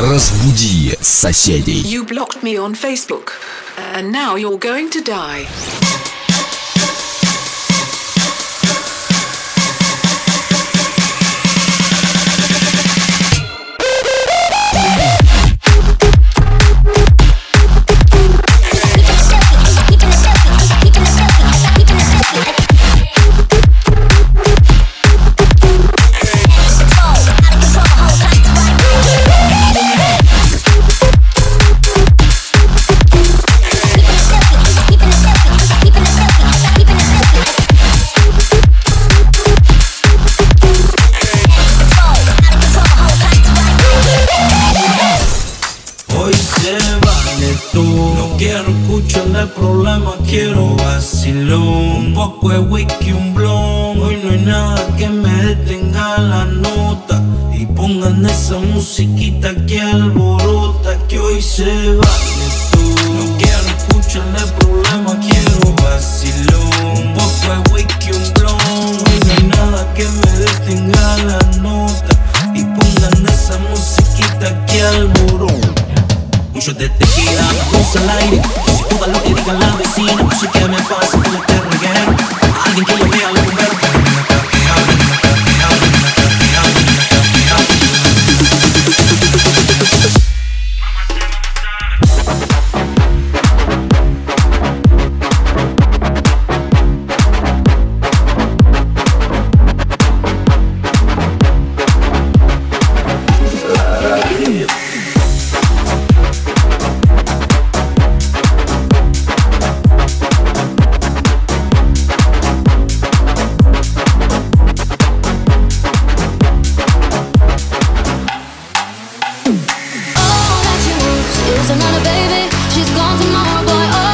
Разбуди соседей. You blocked me on Facebook, and now you're going to die. Quiero escuchar de problemas, quiero vacilón. Un poco de whisky, un blon. Hoy no hay nada que me detenga la nota. Y pongan esa musiquita que alborota. Que hoy se vale. No quiero escuchar de problemas, quiero vacilón. Un poco de whisky, un blon. Hoy no hay nada que me detenga la nota. De tequila, luz al aire si toda lo que diga la vecina No sé qué me pasa wants is another baby. She's gone tomorrow, boy. All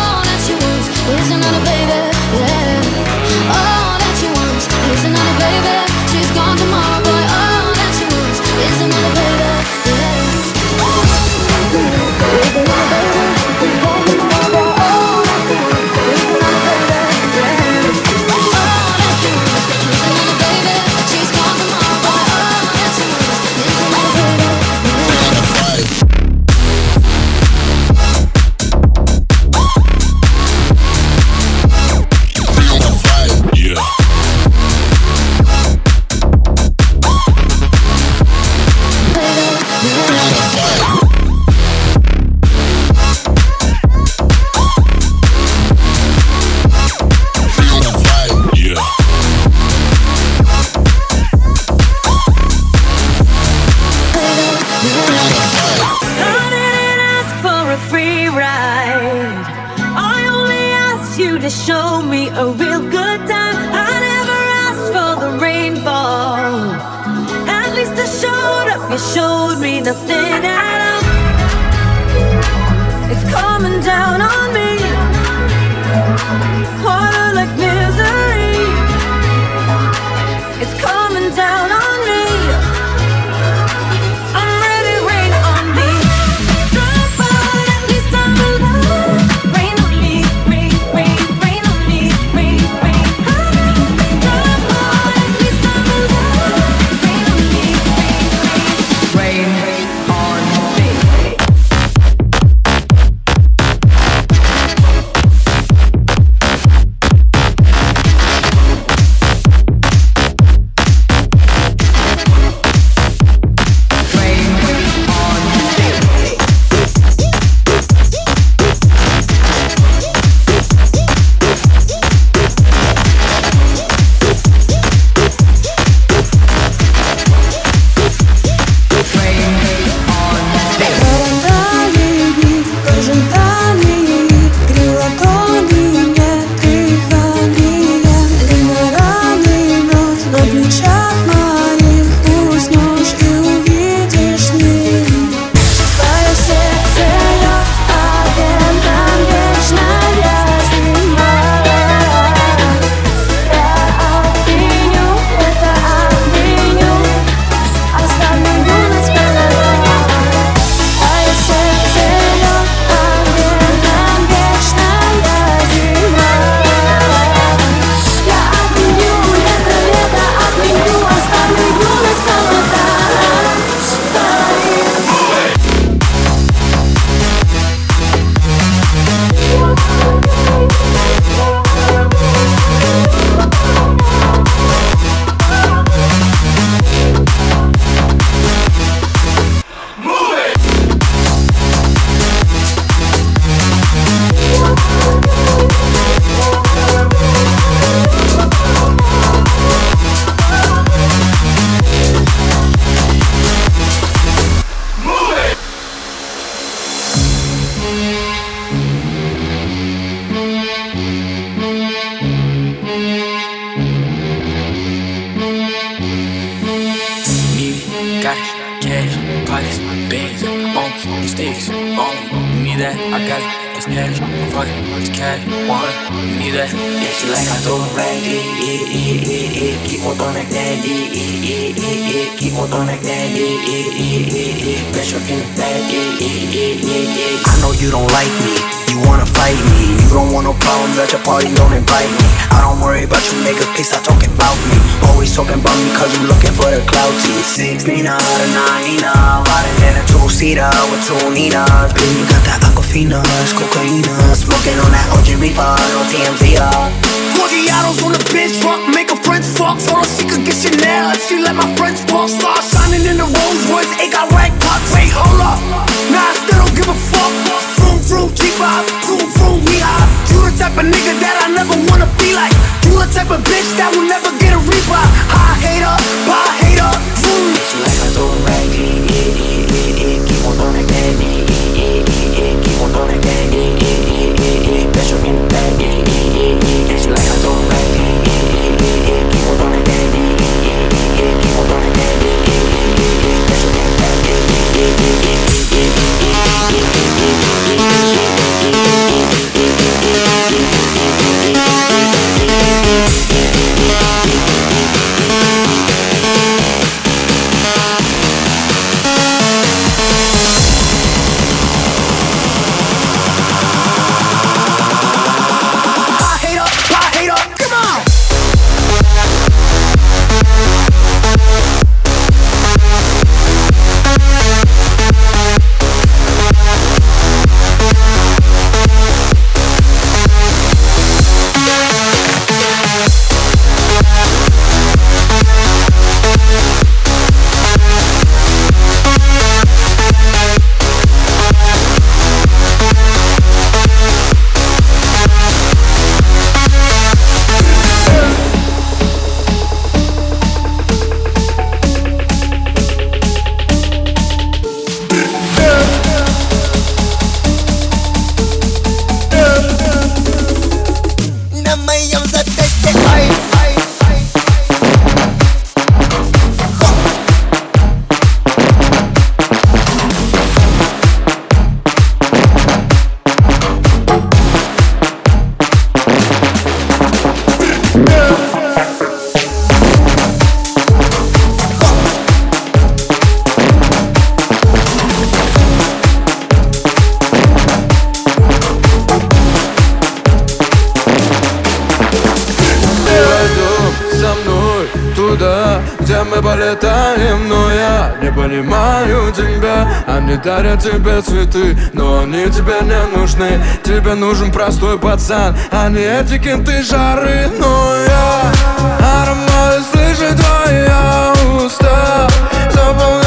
fuck it, it's cash, want it, need. Yeah, she like I throw rag, yeah, yeah, yeah, yeah, yeah. Keep on throwing like that, yeah, yeah, yeah, yeah, yeah. Keep on throwing like that, yeah, yeah, yeah, yeah, yeah. Pressure in the back, yeah, yeah, yeah, yeah, yeah. I know you don't like me, you wanna fight me. You don't want no problems at your party, don't invite me. I don't worry about you niggas, please stop talking about me. Always talking about me cause you looking for the clout T. Six Nina, the nine riding in a two-seater with two Ninas. Baby, you got that It's cocaine. Smoking on that OG reefer, no TMZ. Forgiatos on the Benz truck, make a friends fuck. Told her she could get Chanel if she let my friends walk. Start shining in the Rolls Royce, it got rag pots. Wait, hold up, nah, I still don't give a fuck. Vroom, vroom, G5, vroom, vroom, we high. You the type of nigga that I never wanna be like. You the type of bitch that will never get a rebuy. High hater, bye hater, vroom. She like I throw a rag, Они дарят тебе цветы, но они тебе не нужны. Тебе нужен простой пацан, а не эти кенты жары. Но я аромат слышу твоя уста Заполняешь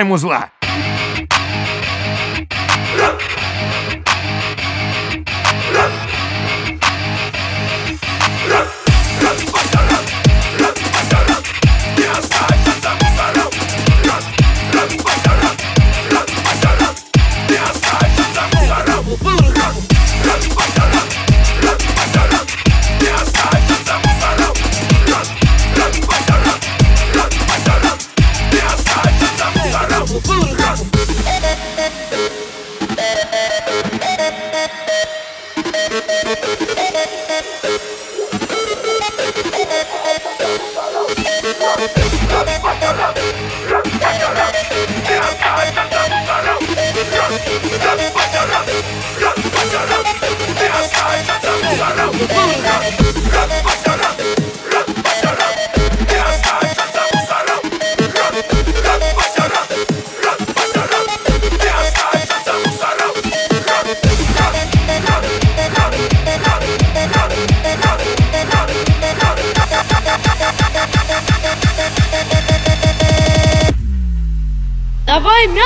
Vamos lá!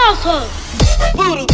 falsehood. Voodoo.